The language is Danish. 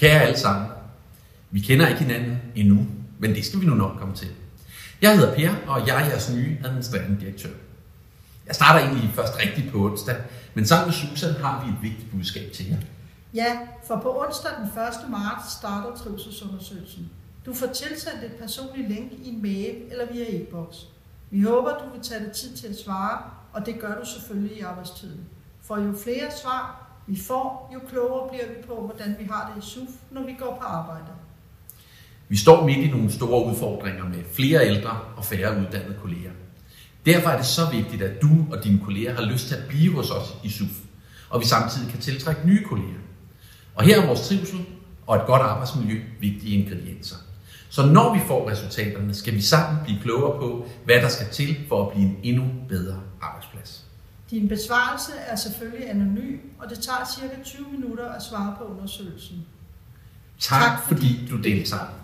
Kære alle sammen, vi kender ikke hinanden endnu, men det skal vi nu nok komme til. Jeg hedder Per, og jeg er jeres nye administrerende direktør. Jeg starter egentlig først rigtigt på onsdag, men sammen med Susan har vi et vigtigt budskab til jer. Ja, for på onsdag den 1. marts starter trivselsundersøgelsen. Du får tilsendt et personligt link i en mail eller via e-boks. Vi håber, du vil tage dig tid til at svare, og det gør du selvfølgelig i arbejdstiden. For jo flere svar vi får, jo klogere bliver vi på, hvordan vi har det i SUF, når vi går på arbejde. Vi står midt i nogle store udfordringer med flere ældre og færre uddannede kolleger. Derfor er det så vigtigt, at du og dine kolleger har lyst til at blive hos os i SUF, og vi samtidig kan tiltrække nye kolleger. Og her er vores trivsel og et godt arbejdsmiljø vigtige ingredienser. Så når vi får resultaterne, skal vi sammen blive klogere på, hvad der skal til for at blive en endnu bedre arbejdsplads. Din besvarelse er selvfølgelig anonym, og det tager cirka 20 minutter at svare på undersøgelsen. Tak, tak fordi du deltager.